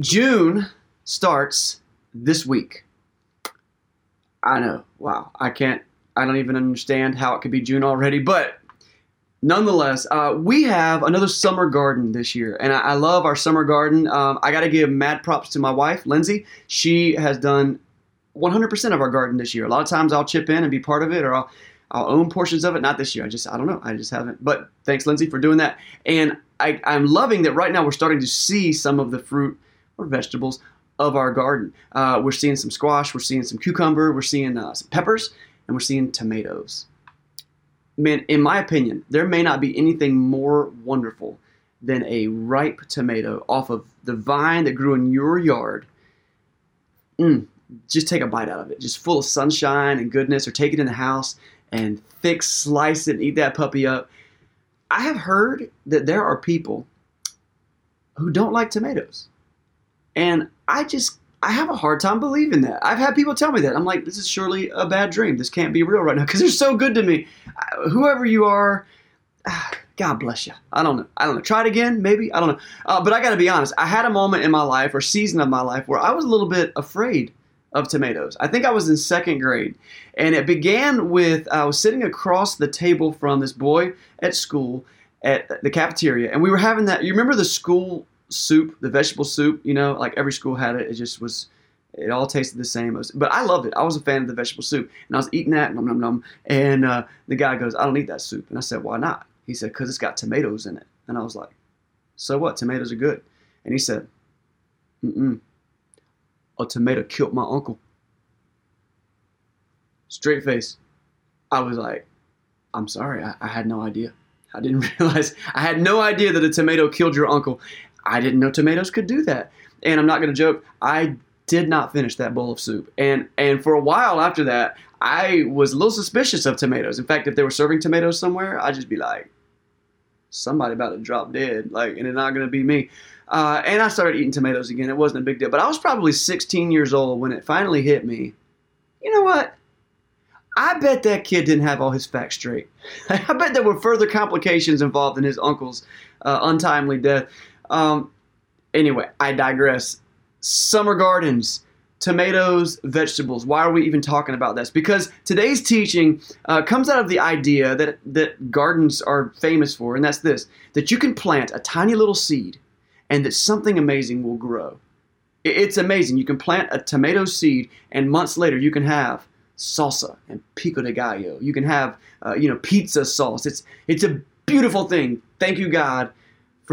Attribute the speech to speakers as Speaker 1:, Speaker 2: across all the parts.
Speaker 1: June starts this week. I know. Wow. I can't, I don't even understand how it could be June already, but nonetheless, uh, we have another summer garden this year, and I, I love our summer garden. Um, I got to give mad props to my wife, Lindsay. She has done 100% of our garden this year. A lot of times I'll chip in and be part of it, or I'll, I'll own portions of it. Not this year. I just, I don't know. I just haven't. But thanks, Lindsay, for doing that. And I, I'm loving that right now we're starting to see some of the fruit or vegetables of our garden. Uh, we're seeing some squash, we're seeing some cucumber, we're seeing uh, some peppers, and we're seeing tomatoes. Man, in my opinion, there may not be anything more wonderful than a ripe tomato off of the vine that grew in your yard. Mm, just take a bite out of it, just full of sunshine and goodness, or take it in the house and thick slice it and eat that puppy up. I have heard that there are people who don't like tomatoes. And I just I have a hard time believing that. I've had people tell me that. I'm like, this is surely a bad dream. This can't be real right now because they're so good to me. Whoever you are, God bless you. I don't know. I don't know. Try it again, maybe. I don't know. Uh, but I got to be honest. I had a moment in my life or season of my life where I was a little bit afraid of tomatoes. I think I was in second grade, and it began with I was sitting across the table from this boy at school at the cafeteria, and we were having that. You remember the school soup, the vegetable soup, you know, like every school had it. It just was, it all tasted the same. Was, but I loved it. I was a fan of the vegetable soup. And I was eating that, num, num, num. And uh, the guy goes, I don't eat that soup. And I said, why not? He said, because it's got tomatoes in it. And I was like, so what? Tomatoes are good. And he said, mm-mm. A tomato killed my uncle. Straight face. I was like, I'm sorry. I, I had no idea. I didn't realize. I had no idea that a tomato killed your uncle. I didn't know tomatoes could do that. And I'm not going to joke, I did not finish that bowl of soup. And and for a while after that, I was a little suspicious of tomatoes. In fact, if they were serving tomatoes somewhere, I'd just be like, somebody about to drop dead, like, and it's not going to be me. Uh, and I started eating tomatoes again. It wasn't a big deal, but I was probably 16 years old when it finally hit me. You know what? I bet that kid didn't have all his facts straight. I bet there were further complications involved in his uncle's uh, untimely death. Um, anyway, I digress. Summer gardens, tomatoes, vegetables. Why are we even talking about this? Because today's teaching uh, comes out of the idea that that gardens are famous for, and that's this: that you can plant a tiny little seed, and that something amazing will grow. It's amazing. You can plant a tomato seed, and months later, you can have salsa and pico de gallo. You can have, uh, you know, pizza sauce. It's it's a beautiful thing. Thank you, God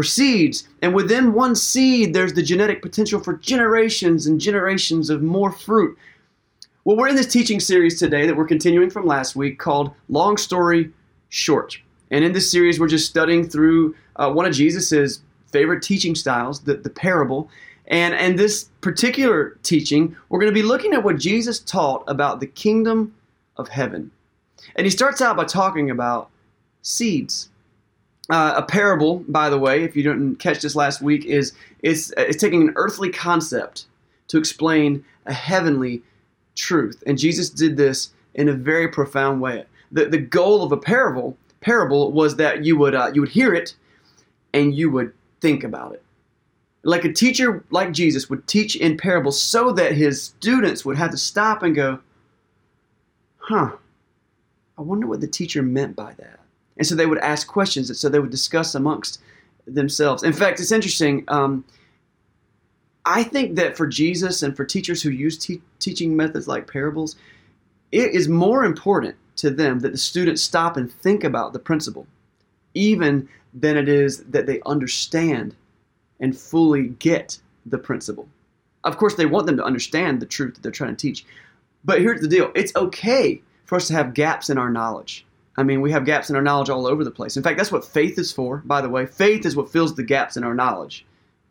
Speaker 1: for seeds. And within one seed, there's the genetic potential for generations and generations of more fruit. Well, we're in this teaching series today that we're continuing from last week called Long Story Short. And in this series, we're just studying through uh, one of Jesus's favorite teaching styles, the, the parable. And in this particular teaching, we're going to be looking at what Jesus taught about the kingdom of heaven. And he starts out by talking about seeds. Uh, a parable, by the way, if you didn't catch this last week, is it's, it's taking an earthly concept to explain a heavenly truth. And Jesus did this in a very profound way. The, the goal of a parable parable was that you would uh, you would hear it and you would think about it. Like a teacher like Jesus would teach in parables so that his students would have to stop and go, "Huh. I wonder what the teacher meant by that." And so they would ask questions, and so they would discuss amongst themselves. In fact, it's interesting. Um, I think that for Jesus and for teachers who use te- teaching methods like parables, it is more important to them that the students stop and think about the principle, even than it is that they understand and fully get the principle. Of course, they want them to understand the truth that they're trying to teach. But here's the deal it's okay for us to have gaps in our knowledge. I mean, we have gaps in our knowledge all over the place. In fact, that's what faith is for, by the way. Faith is what fills the gaps in our knowledge,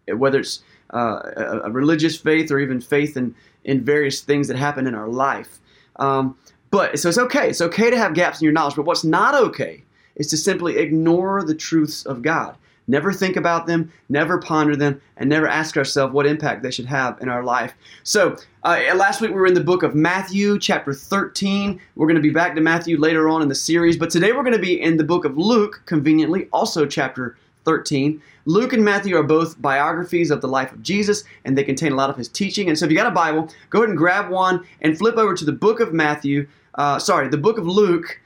Speaker 1: whether it's uh, a, a, religious faith or even faith in, in various things that happen in our life. Um, but so it's okay. It's okay to have gaps in your knowledge, but what's not okay is to simply ignore the truths of God never think about them, never ponder them, and never ask ourselves what impact they should have in our life. So, uh, last week we were in the book of Matthew, chapter 13. We're going to be back to Matthew later on in the series, but today we're going to be in the book of Luke, conveniently, also chapter 13. Luke and Matthew are both biographies of the life of Jesus, and they contain a lot of his teaching. And so if you got a Bible, go ahead and grab one and flip over to the book of Matthew, uh, sorry, the book of Luke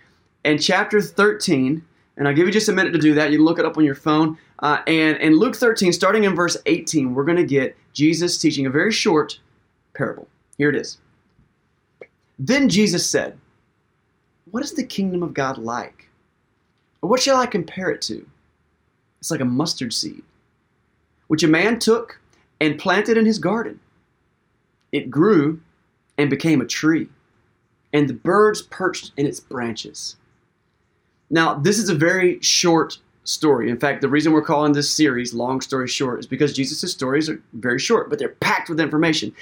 Speaker 1: and chapter 13. And I'll give you just a minute to do that. You look it up on your phone. Uh, and in Luke 13, starting in verse 18, we're going to get Jesus teaching a very short parable. Here it is. Then Jesus said, What is the kingdom of God like? Or what shall I compare it to? It's like a mustard seed, which a man took and planted in his garden. It grew and became a tree, and the birds perched in its branches. Now, this is a very short story. In fact, the reason we're calling this series Long Story Short is because Jesus' stories are very short, but they're packed with information.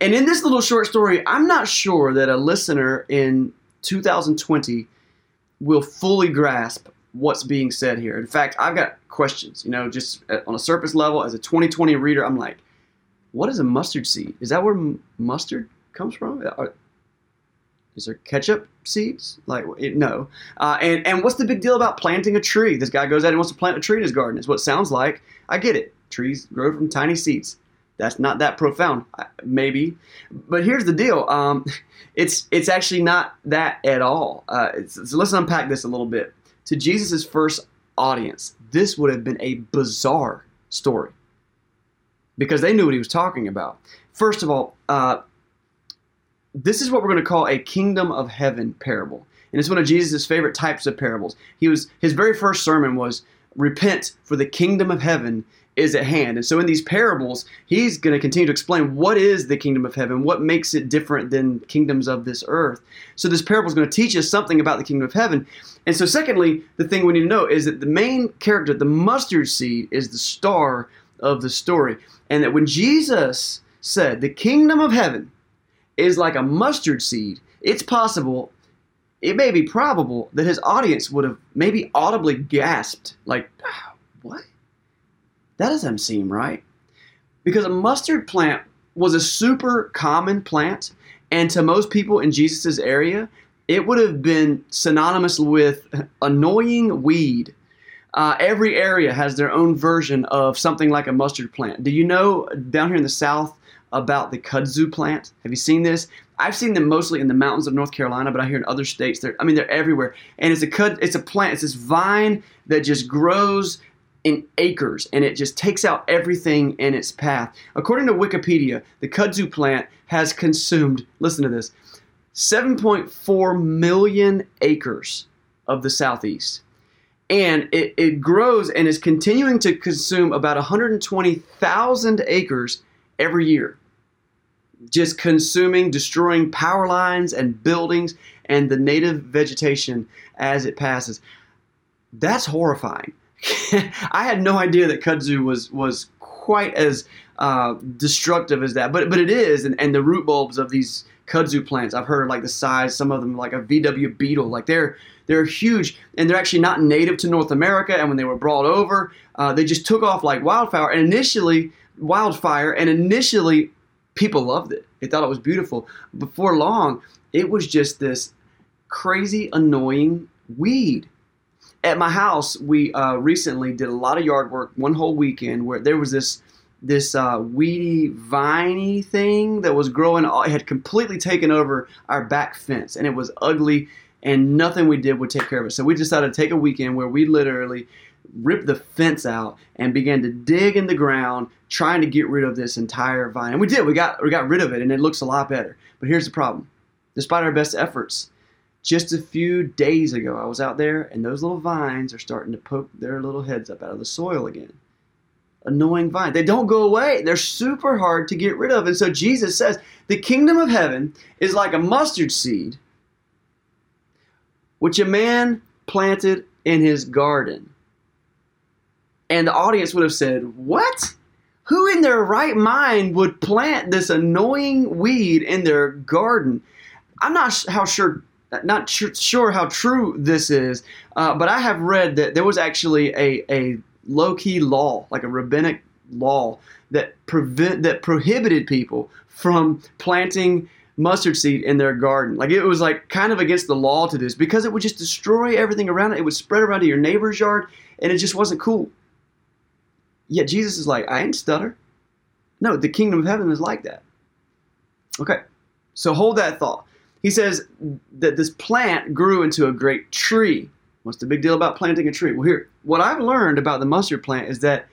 Speaker 1: And in this little short story, I'm not sure that a listener in 2020 will fully grasp what's being said here. In fact, I've got questions, you know, just on a surface level as a 2020 reader, I'm like, what is a mustard seed? Is that where mustard comes from? Is there ketchup seeds? Like it, no. Uh, and and what's the big deal about planting a tree? This guy goes out and wants to plant a tree in his garden. It's what it sounds like. I get it. Trees grow from tiny seeds. That's not that profound, maybe. But here's the deal. Um, it's it's actually not that at all. Uh, so let's unpack this a little bit. To Jesus' first audience, this would have been a bizarre story because they knew what he was talking about. First of all, uh, this is what we're going to call a kingdom of heaven parable. And it's one of Jesus' favorite types of parables. He was his very first sermon was repent for the kingdom of heaven is at hand. And so in these parables, he's going to continue to explain what is the kingdom of heaven, what makes it different than kingdoms of this earth. So this parable is going to teach us something about the kingdom of heaven. And so secondly, the thing we need to know is that the main character, the mustard seed, is the star of the story. And that when Jesus said the kingdom of heaven is like a mustard seed, it's possible, it may be probable that his audience would have maybe audibly gasped, like, what? That doesn't seem right. Because a mustard plant was a super common plant, and to most people in Jesus' area, it would have been synonymous with annoying weed. Uh, every area has their own version of something like a mustard plant. Do you know down here in the South about the kudzu plant? Have you seen this? I've seen them mostly in the mountains of North Carolina, but I hear in other states. They're, I mean, they're everywhere. And it's a cud, it's a plant. It's this vine that just grows in acres and it just takes out everything in its path. According to Wikipedia, the kudzu plant has consumed, listen to this, 7.4 million acres of the southeast. And it, it grows and is continuing to consume about 120,000 acres every year. Just consuming, destroying power lines and buildings and the native vegetation as it passes. That's horrifying. I had no idea that kudzu was was quite as uh, destructive as that, but but it is, and, and the root bulbs of these kudzu plants, I've heard like the size, some of them like a VW beetle, like they're they're huge, and they're actually not native to North America. And when they were brought over, uh, they just took off like wildfire. And initially, wildfire, and initially, people loved it. They thought it was beautiful. Before long, it was just this crazy, annoying weed at my house, we uh, recently did a lot of yard work one whole weekend where there was this this uh, weedy, viney thing that was growing. It had completely taken over our back fence, and it was ugly. And nothing we did would take care of it. So we decided to take a weekend where we literally ripped the fence out and began to dig in the ground, trying to get rid of this entire vine. And we did. We got we got rid of it, and it looks a lot better. But here's the problem: despite our best efforts, just a few days ago, I was out there and those little vines are starting to poke their little heads up out of the soil again. Annoying vine. They don't go away. They're super hard to get rid of. And so Jesus says the kingdom of heaven is like a mustard seed, which a man planted in his garden. And the audience would have said, What? Who in their right mind would plant this annoying weed in their garden? I'm not how sure not sure how true this is, uh, but I have read that there was actually a, a low key law, like a rabbinic law, that prevent that prohibited people from planting mustard seed in their garden. Like it was like kind of against the law to do this because it would just destroy everything around it. It would spread around to your neighbor's yard, and it just wasn't cool. Yet Jesus is like, I ain't stutter. No, the kingdom of heaven is like that. Okay, so hold that thought. He says that this plant grew into a great tree. What's the big deal about planting a tree? Well, here, what I've learned about the mustard plant is that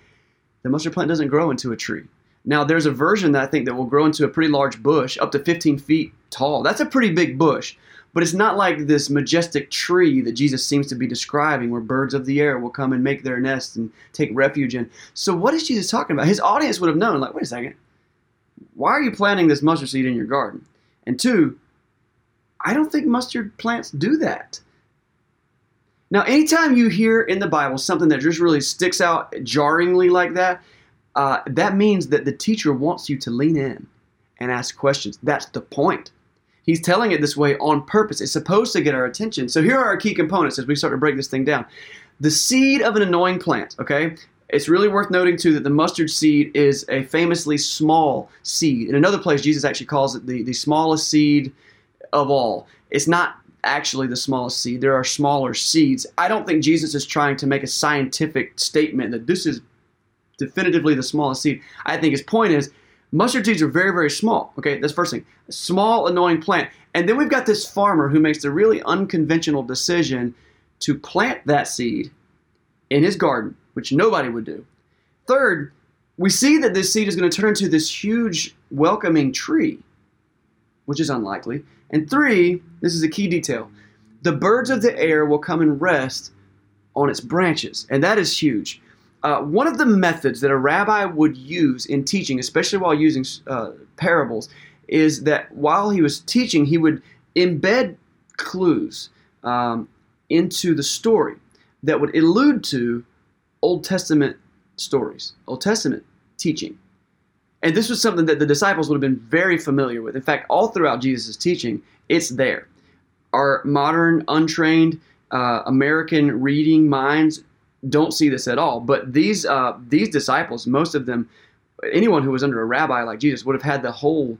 Speaker 1: the mustard plant doesn't grow into a tree. Now, there's a version that I think that will grow into a pretty large bush, up to 15 feet tall. That's a pretty big bush, but it's not like this majestic tree that Jesus seems to be describing, where birds of the air will come and make their nests and take refuge in. So, what is Jesus talking about? His audience would have known, like, wait a second, why are you planting this mustard seed in your garden? And two, I don't think mustard plants do that. Now, anytime you hear in the Bible something that just really sticks out jarringly like that, uh, that means that the teacher wants you to lean in and ask questions. That's the point. He's telling it this way on purpose. It's supposed to get our attention. So here are our key components as we start to break this thing down. The seed of an annoying plant, okay? It's really worth noting too that the mustard seed is a famously small seed. In another place, Jesus actually calls it the, the smallest seed of all. It's not actually the smallest seed. There are smaller seeds. I don't think Jesus is trying to make a scientific statement that this is definitively the smallest seed. I think his point is mustard seeds are very, very small. Okay, that's first thing. Small, annoying plant. And then we've got this farmer who makes the really unconventional decision to plant that seed in his garden, which nobody would do. Third, we see that this seed is going to turn into this huge, welcoming tree, which is unlikely. And three, this is a key detail the birds of the air will come and rest on its branches. And that is huge. Uh, one of the methods that a rabbi would use in teaching, especially while using uh, parables, is that while he was teaching, he would embed clues um, into the story that would allude to Old Testament stories, Old Testament teaching. And this was something that the disciples would have been very familiar with. In fact, all throughout Jesus' teaching, it's there. Our modern, untrained uh, American reading minds don't see this at all. But these uh, these disciples, most of them, anyone who was under a rabbi like Jesus would have had the whole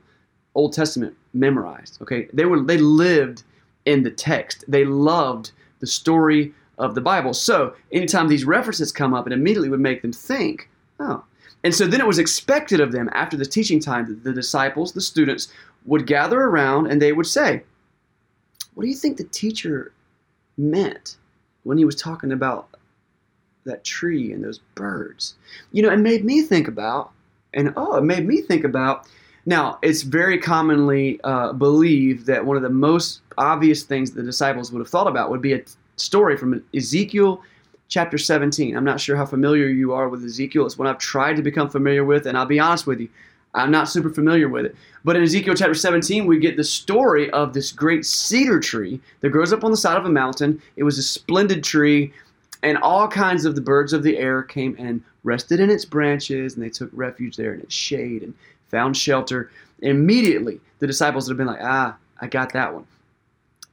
Speaker 1: Old Testament memorized. Okay, they were they lived in the text. They loved the story of the Bible. So anytime these references come up, it immediately would make them think, oh. And so then it was expected of them after the teaching time that the disciples, the students, would gather around and they would say, What do you think the teacher meant when he was talking about that tree and those birds. You know, it made me think about, and oh, it made me think about. Now, it's very commonly uh, believed that one of the most obvious things the disciples would have thought about would be a story from Ezekiel chapter 17. I'm not sure how familiar you are with Ezekiel. It's one I've tried to become familiar with, and I'll be honest with you, I'm not super familiar with it. But in Ezekiel chapter 17, we get the story of this great cedar tree that grows up on the side of a mountain. It was a splendid tree and all kinds of the birds of the air came and rested in its branches, and they took refuge there in its shade and found shelter. immediately, the disciples would have been like, ah, I got that one.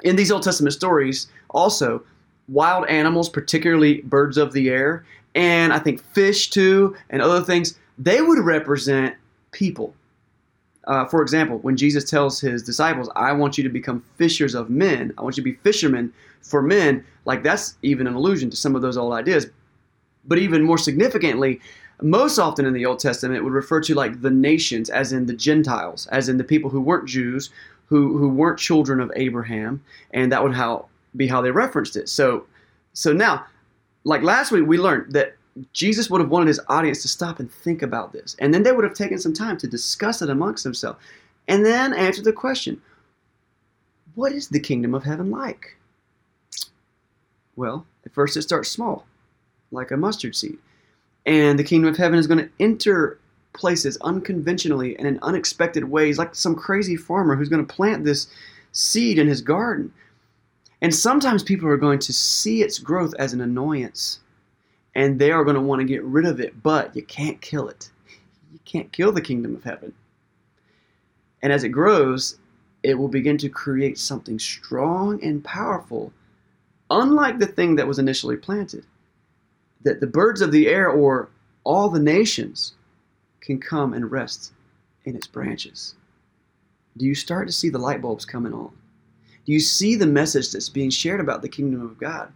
Speaker 1: In these Old Testament stories, also, wild animals, particularly birds of the air, and I think fish too, and other things, they would represent people. Uh, for example, when Jesus tells his disciples, I want you to become fishers of men, I want you to be fishermen for men, like that's even an allusion to some of those old ideas. But even more significantly, most often in the Old Testament, it would refer to like the nations, as in the Gentiles, as in the people who weren't Jews, who, who weren't children of Abraham, and that would how be how they referenced it. So, so now, like last week, we learned that Jesus would have wanted his audience to stop and think about this. And then they would have taken some time to discuss it amongst themselves. And then answer the question what is the kingdom of heaven like? Well, at first it starts small, like a mustard seed. And the kingdom of heaven is going to enter places unconventionally and in unexpected ways, like some crazy farmer who's going to plant this seed in his garden. And sometimes people are going to see its growth as an annoyance and they are going to want to get rid of it, but you can't kill it. You can't kill the kingdom of heaven. And as it grows, it will begin to create something strong and powerful, unlike the thing that was initially planted. That the birds of the air or all the nations can come and rest in its branches. Do you start to see the light bulbs coming on? Do you see the message that's being shared about the kingdom of God?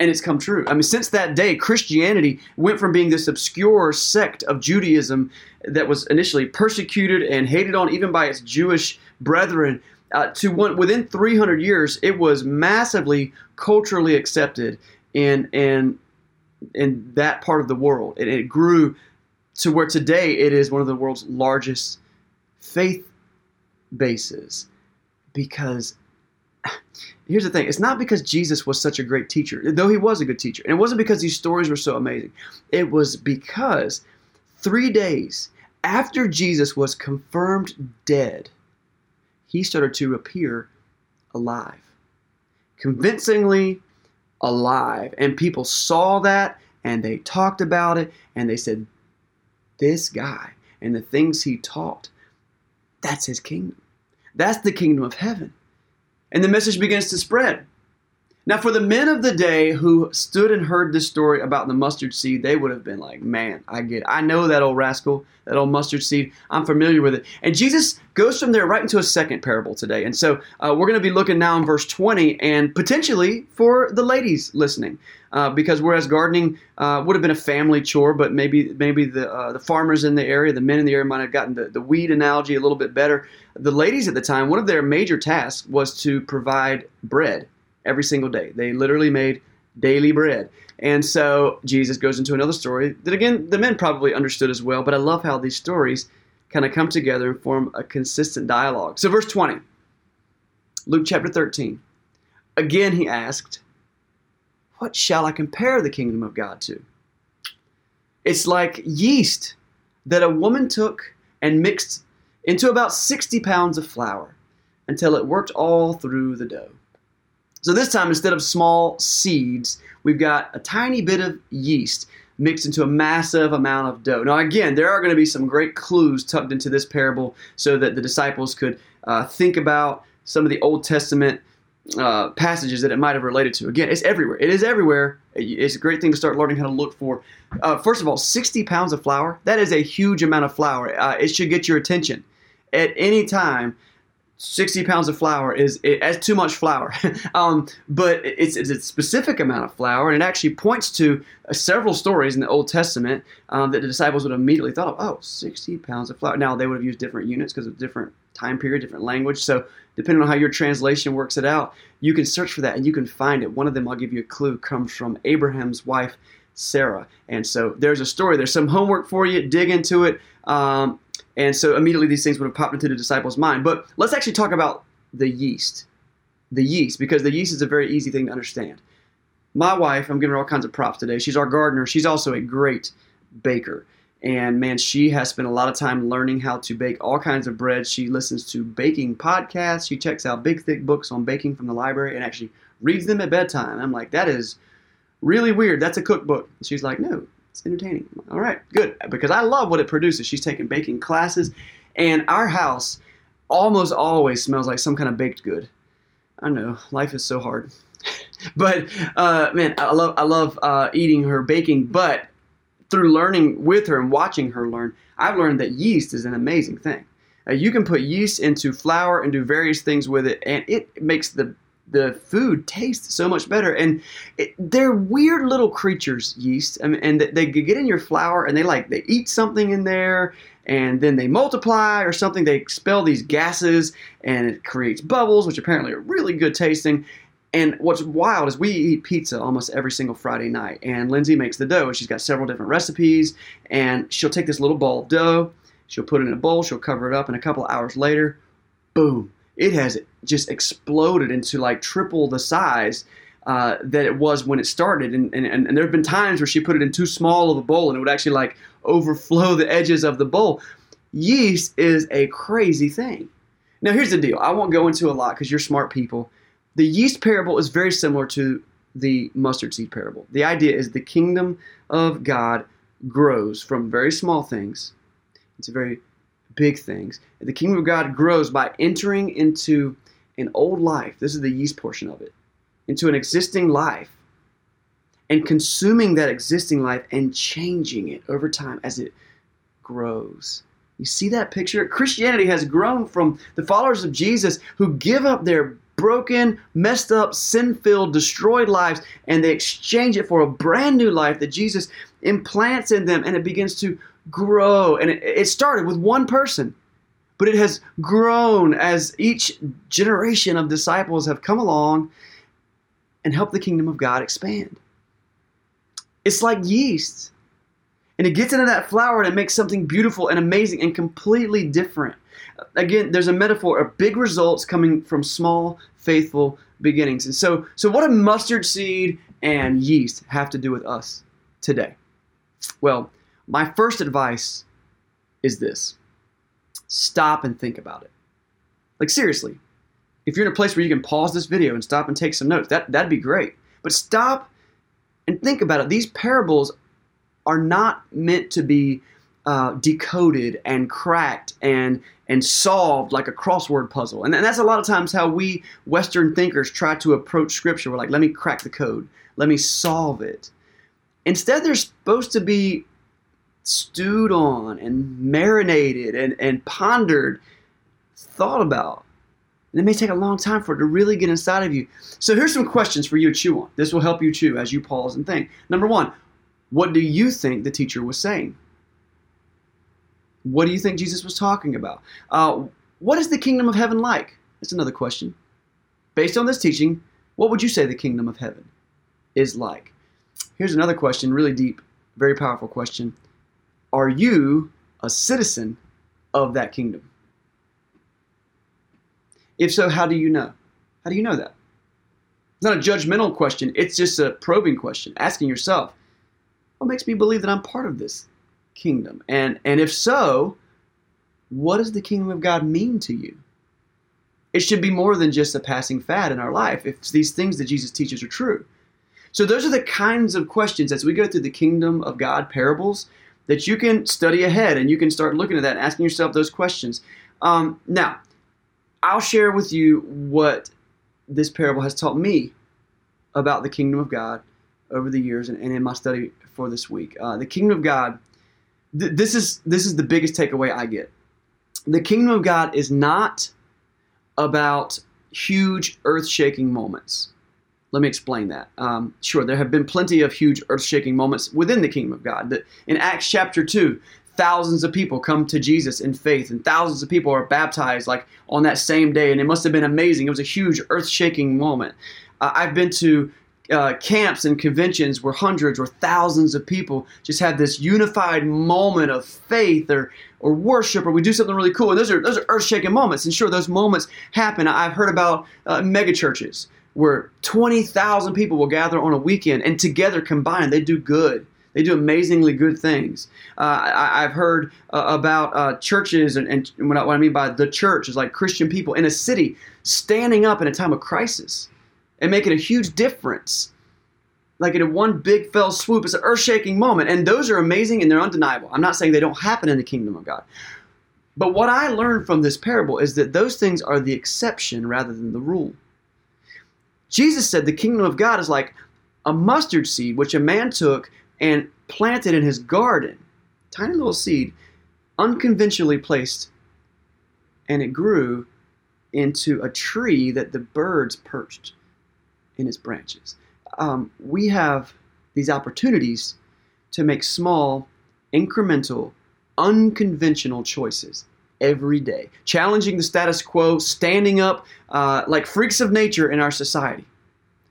Speaker 1: And it's come true. I mean, since that day, Christianity went from being this obscure sect of Judaism that was initially persecuted and hated on even by its Jewish brethren uh, to one within 300 years, it was massively culturally accepted in in in that part of the world, and it grew to where today it is one of the world's largest faith bases because here's the thing. It's not because jesus was such a great teacher though he was a good teacher. And it wasn't because these stories were so amazing. It was because three days after jesus was confirmed dead he started to appear alive. Convincingly alive. And people saw that and they talked about it and they said this guy and the things he taught that's his kingdom. That's the kingdom of heaven and the message begins to spread. Now, for the men of the day who stood and heard this story about the mustard seed, they would have been like, man, I get it. I know that old rascal, that old mustard seed. I'm familiar with it. And Jesus goes from there right into a second parable today. And so uh, we're going to be looking now in verse 20 and potentially for the ladies listening. Uh, because whereas gardening uh, would have been a family chore, but maybe maybe the uh, the farmers in the area, the men in the area might have gotten the, the weed analogy a little bit better. The ladies at the time, one of their major tasks was to provide bread every single day. They literally made daily bread. And so Jesus goes into another story that, again, the men probably understood as well, but I love how these stories kind of come together and form a consistent dialogue. So, verse 20, Luke chapter 13. Again, he asked, What shall I compare the kingdom of God to? It's like yeast that a woman took and mixed into about 60 pounds of flour until it worked all through the dough. So this time, instead of small seeds, we've got a tiny bit of yeast mixed into a massive amount of dough. Now, again, there are going to be some great clues tucked into this parable so that the disciples could uh, think about some of the Old Testament uh, passages that it might have related to. Again, it's everywhere. It is everywhere. It's a great thing to start learning how to look for. Uh, first of all, 60 pounds of flour, that is a huge amount of flour. Uh, it should get your attention. At any time, 60 pounds of flour is it, too much flour. Um, but it's, it's, a specific amount of flour and it actually points to uh, several stories in the old testament um, that the disciples would have immediately thought of oh 60 pounds of flour. Now they would have used different units because of different time period different language so depending on how your translation works it out you can search for that and you can find it. One of them i'll give you a clue comes from abraham's wife sarah. And so there's a story there's some homework for you dig into it um, and so immediately these things would have popped into the disciples' mind. But let's actually talk about the yeast. The yeast, because the yeast is a very easy thing to understand. My wife, I'm giving her all kinds of props today. She's our gardener. She's also a great baker. And man, she has spent a lot of time learning how to bake all kinds of bread. She listens to baking podcasts. She checks out big, thick books on baking from the library and actually reads them at bedtime. I'm like, that is really weird. That's a cookbook. she's like, no, it's entertaining. All right, good. Because I love what it produces. She's taking baking classes, and our house almost always smells like some kind of baked good. I know life is so hard, but uh, man, I love I love uh, eating her baking. But through learning with her and watching her learn, I've learned that yeast is an amazing thing. Uh, you can put yeast into flour and do various things with it, and it makes the the food tastes so much better. And it, they're weird little creatures, yeast. And they get in your flour and they like they eat something in there, and then they multiply or something. They expel these gases, and it creates bubbles, which apparently are really good tasting. And what's wild is we eat pizza almost every single Friday night, and Lindsay makes the dough. She's got several different recipes, and she'll take this little ball of dough, she'll put it in a bowl, she'll cover it up, and a couple hours later, boom, it has just exploded into like triple the size uh, that it was when it started. And, and, and there have been times where she put it in too small of a bowl and it would actually like overflow the edges of the bowl. Yeast is a crazy thing. Now, here's the deal I won't go into a lot because you're smart people. The yeast parable is very similar to the mustard seed parable. The idea is the kingdom of God grows from very small things. It's a very big things. The kingdom of God grows by entering into an old life. This is the yeast portion of it. Into an existing life and consuming that existing life and changing it over time as it grows. You see that picture? Christianity has grown from the followers of Jesus who give up their broken, messed up, sin filled, destroyed lives, and they exchange it for a brand new life that Jesus implants in them, and it begins to grow. And it, it started with one person, but it has grown as each generation of disciples have come along and helped the kingdom of God expand. It's like yeast. And it gets into that flour and it makes something beautiful and amazing and completely different. Again, there's a metaphor of big results coming from small, faithful beginnings. And so, so what do mustard seed and yeast have to do with us today? Well, my first advice is this stop and think about it. Like, seriously, if you're in a place where you can pause this video and stop and take some notes, that, that'd be great. But stop and think about it. These parables are not meant to be uh, decoded and cracked and and solved like a crossword puzzle. And, and that's a lot of times how we Western thinkers try to approach Scripture. We're like, let me crack the code, let me solve it. Instead, they're supposed to be stewed on and marinated and, and pondered, thought about. And it may take a long time for it to really get inside of you. So here's some questions for you to chew on. This will help you chew as you pause and think. Number one, what do you think the teacher was saying? What do you think Jesus was talking about? Uh, what is the kingdom of heaven like? That's another question. Based on this teaching, what would you say the kingdom of heaven is like? Here's another question, really deep, very powerful question. Are you a citizen of that kingdom? If so, how do you know? How do you know that? It's not a judgmental question, it's just a probing question, asking yourself, what makes me believe that I'm part of this kingdom? And and if so, what does the kingdom of God mean to you? It should be more than just a passing fad in our life if these things that Jesus teaches are true. So those are the kinds of questions as we go through the kingdom of God parables that you can study ahead and you can start looking at that and asking yourself those questions. Um, now, I'll share with you what this parable has taught me about the kingdom of God over the years and, and in my study for this week. Uh, the kingdom of God. Th- this is this is the biggest takeaway I get. The kingdom of God is not about huge earth-shaking moments. Let me explain that. Um, sure, there have been plenty of huge earth-shaking moments within the kingdom of God. In Acts chapter two, thousands of people come to Jesus in faith, and thousands of people are baptized like on that same day, and it must have been amazing. It was a huge earth-shaking moment. Uh, I've been to uh, camps and conventions where hundreds or thousands of people just have this unified moment of faith or or worship or we do something really cool and those are those are earth-shaking moments and sure those moments happen i've heard about uh, mega churches where 20,000 people will gather on a weekend and together combined they do good they do amazingly good things. Uh, I, have heard uh, about uh, churches, and, and what, I, what I mean by the church is like Christian people in a city standing up in a time of crisis and making a huge difference. Like in one big fell swoop, it's an earth shaking moment. And those are amazing and they're undeniable. I'm not saying they don't happen in the kingdom of God. But what I learned from this parable is that those things are the exception rather than the rule. Jesus said the kingdom of God is like a mustard seed which a man took and planted in his garden. Tiny little seed, unconventionally placed, and it grew into a tree that the birds perched in its branches. Um, we have these opportunities to make small, incremental, unconventional choices every day, challenging the status quo, standing up uh, like freaks of nature in our society.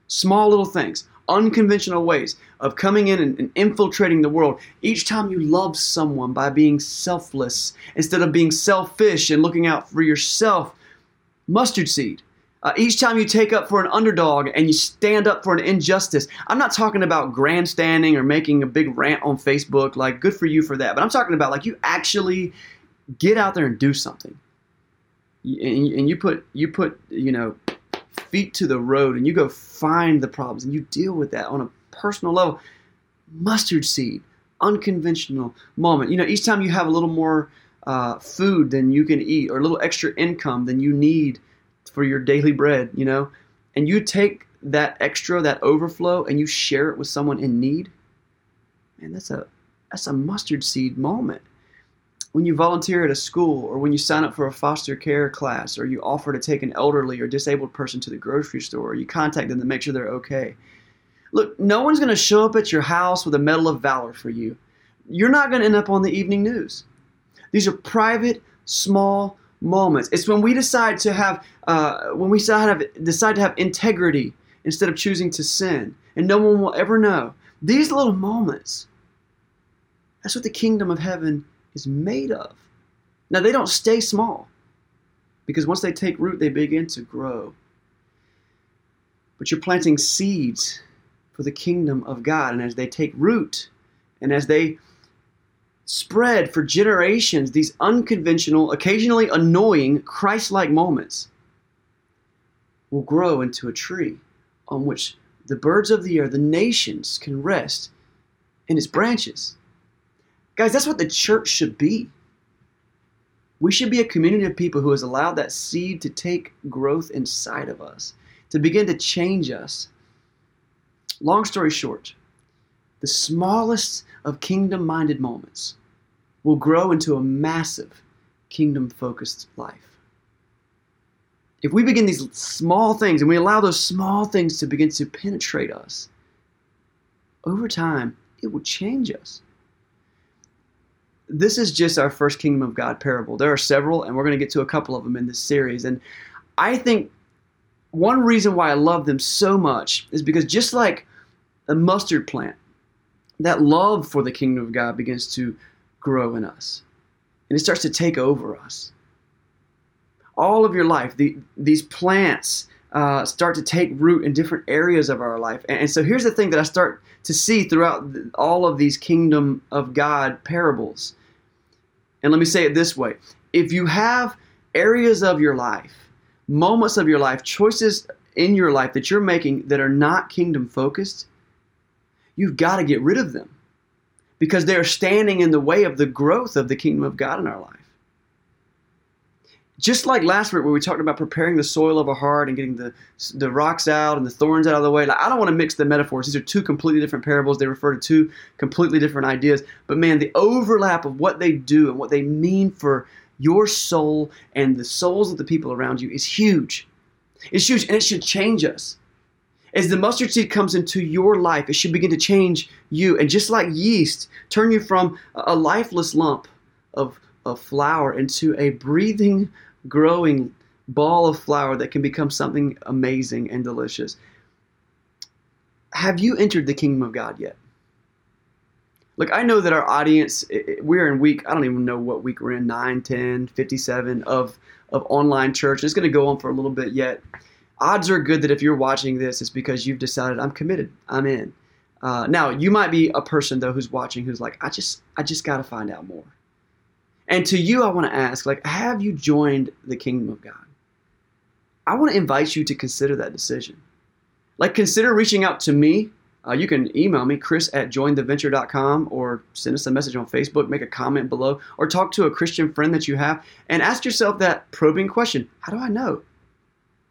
Speaker 1: Small little things, unconventional ways of coming in and, and, infiltrating the world. Each time you love someone by being selfless instead of being selfish and looking out for yourself, mustard seed. Uh, each time you take up for an underdog and you stand up for an injustice, I'm not talking about grandstanding or making a big rant on Facebook. Like, good for you for that. But I'm talking about like you actually get out there and do something. And, you put you put you know feet to the road and you go find the problems and you deal with that on a personal level. Mustard seed, unconventional moment. You know, each time you have a little more uh, food than you can eat or a little extra income than you need for your daily bread, you know, and you take that extra, that overflow, and you share it with someone in need, man, that's a that's a mustard seed moment. When you volunteer at a school, or when you sign up for a foster care class, or you offer to take an elderly or disabled person to the grocery store, or you contact them to make sure they're okay. Look, no one's going to show up at your house with a Medal of Valor for you. You're not going to end up on the evening news. These are private, small moments. It's when we decide to have, uh, when we decide to, have, decide to have integrity instead of choosing to sin, and no one will ever know. These little moments, that's what the kingdom of heaven is made of. Now, they don't stay small because once they take root, they begin to grow. But you're planting seeds for the kingdom of God. And as they take root and as they spread for generations, these unconventional, occasionally annoying, Christ like moments will grow into a tree on which the birds of the air, the nations, can rest in its branches. Guys, that's what the church should be. We should be a community of people who has allowed that seed to take growth inside of us, to begin to change us. Long story short, the smallest of kingdom minded moments will grow into a massive kingdom focused life. If we begin these small things and we allow those small things to begin to penetrate us, over time, it will change us this is just our first kingdom of God parable. There are several, and we're going to get to a couple of them in this series. And I think one reason why I love them so much is because just like a mustard plant, that love for the kingdom of God begins to grow in us, and it starts to take over us. All of your life, the, these plants uh, start to take root in different areas of our life. And, and so here's the thing that I start to see throughout all of these kingdom of God parables. And let me say it this way. If you have areas of your life, moments of your life, choices in your life that you're making that are not kingdom focused, you've got to get rid of them because they're standing in the way of the growth of the kingdom of God in our life just like last week where we talked about preparing the soil of a heart and getting the the rocks out and the thorns out of the way like i don't want to mix the metaphors. These are two completely different parables. They refer to two completely different ideas. But man the overlap of what they do and what they mean for your soul and the souls of the people around you is huge. It's huge and it should change us. As the mustard seed comes into your life it should begin to change you. And just like yeast turn you from a lifeless lump of of flour into a breathing growing ball of flour that can become something amazing and delicious. Have you entered the kingdom of God yet? Look, I know that our audience, we're in week, I don't even know what week we're in, 9, 10, 57 of, of online church. It's going to go on for a little bit yet. Odds are good that if you're watching this, it's because you've decided, I'm committed, I'm in. Uh, now, you might be a person, though, who's watching who's like, I just, I just got to find out more. And to you, I want to ask, like, have you joined the kingdom of God? I want to invite you to consider that decision. Like, consider reaching out to me. Uh, you can email me, chris at jointheventure.com, or send us a message on Facebook, make a comment below, or talk to a Christian friend that you have and ask yourself that probing question How do I know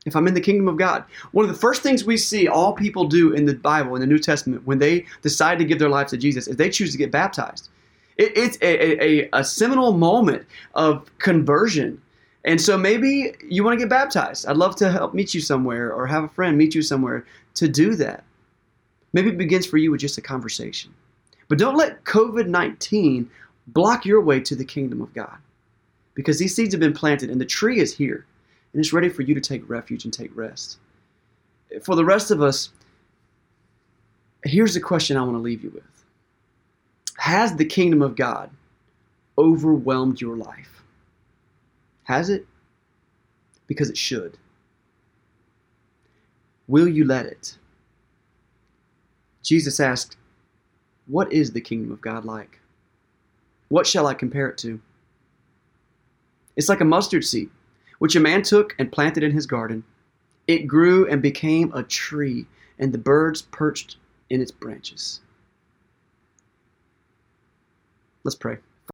Speaker 1: if I'm in the kingdom of God? One of the first things we see all people do in the Bible, in the New Testament, when they decide to give their lives to Jesus, is they choose to get baptized. It, it's a, a, a seminal moment of conversion. And so maybe you want to get baptized. I'd love to help meet you somewhere or have a friend meet you somewhere to do that. Maybe it begins for you with just a conversation. But don't let COVID 19 block your way to the kingdom of God because these seeds have been planted and the tree is here and it's ready for you to take refuge and take rest. For the rest of us, here's the question I want to leave you with has the kingdom of God overwhelmed your life? Has it? Because it should. Will you let it? Jesus asked, What is the kingdom of God like? What shall I compare it to? It's like a mustard seed, which a man took and planted in his garden. It grew and became a tree, and the birds perched in its branches. Let's pray.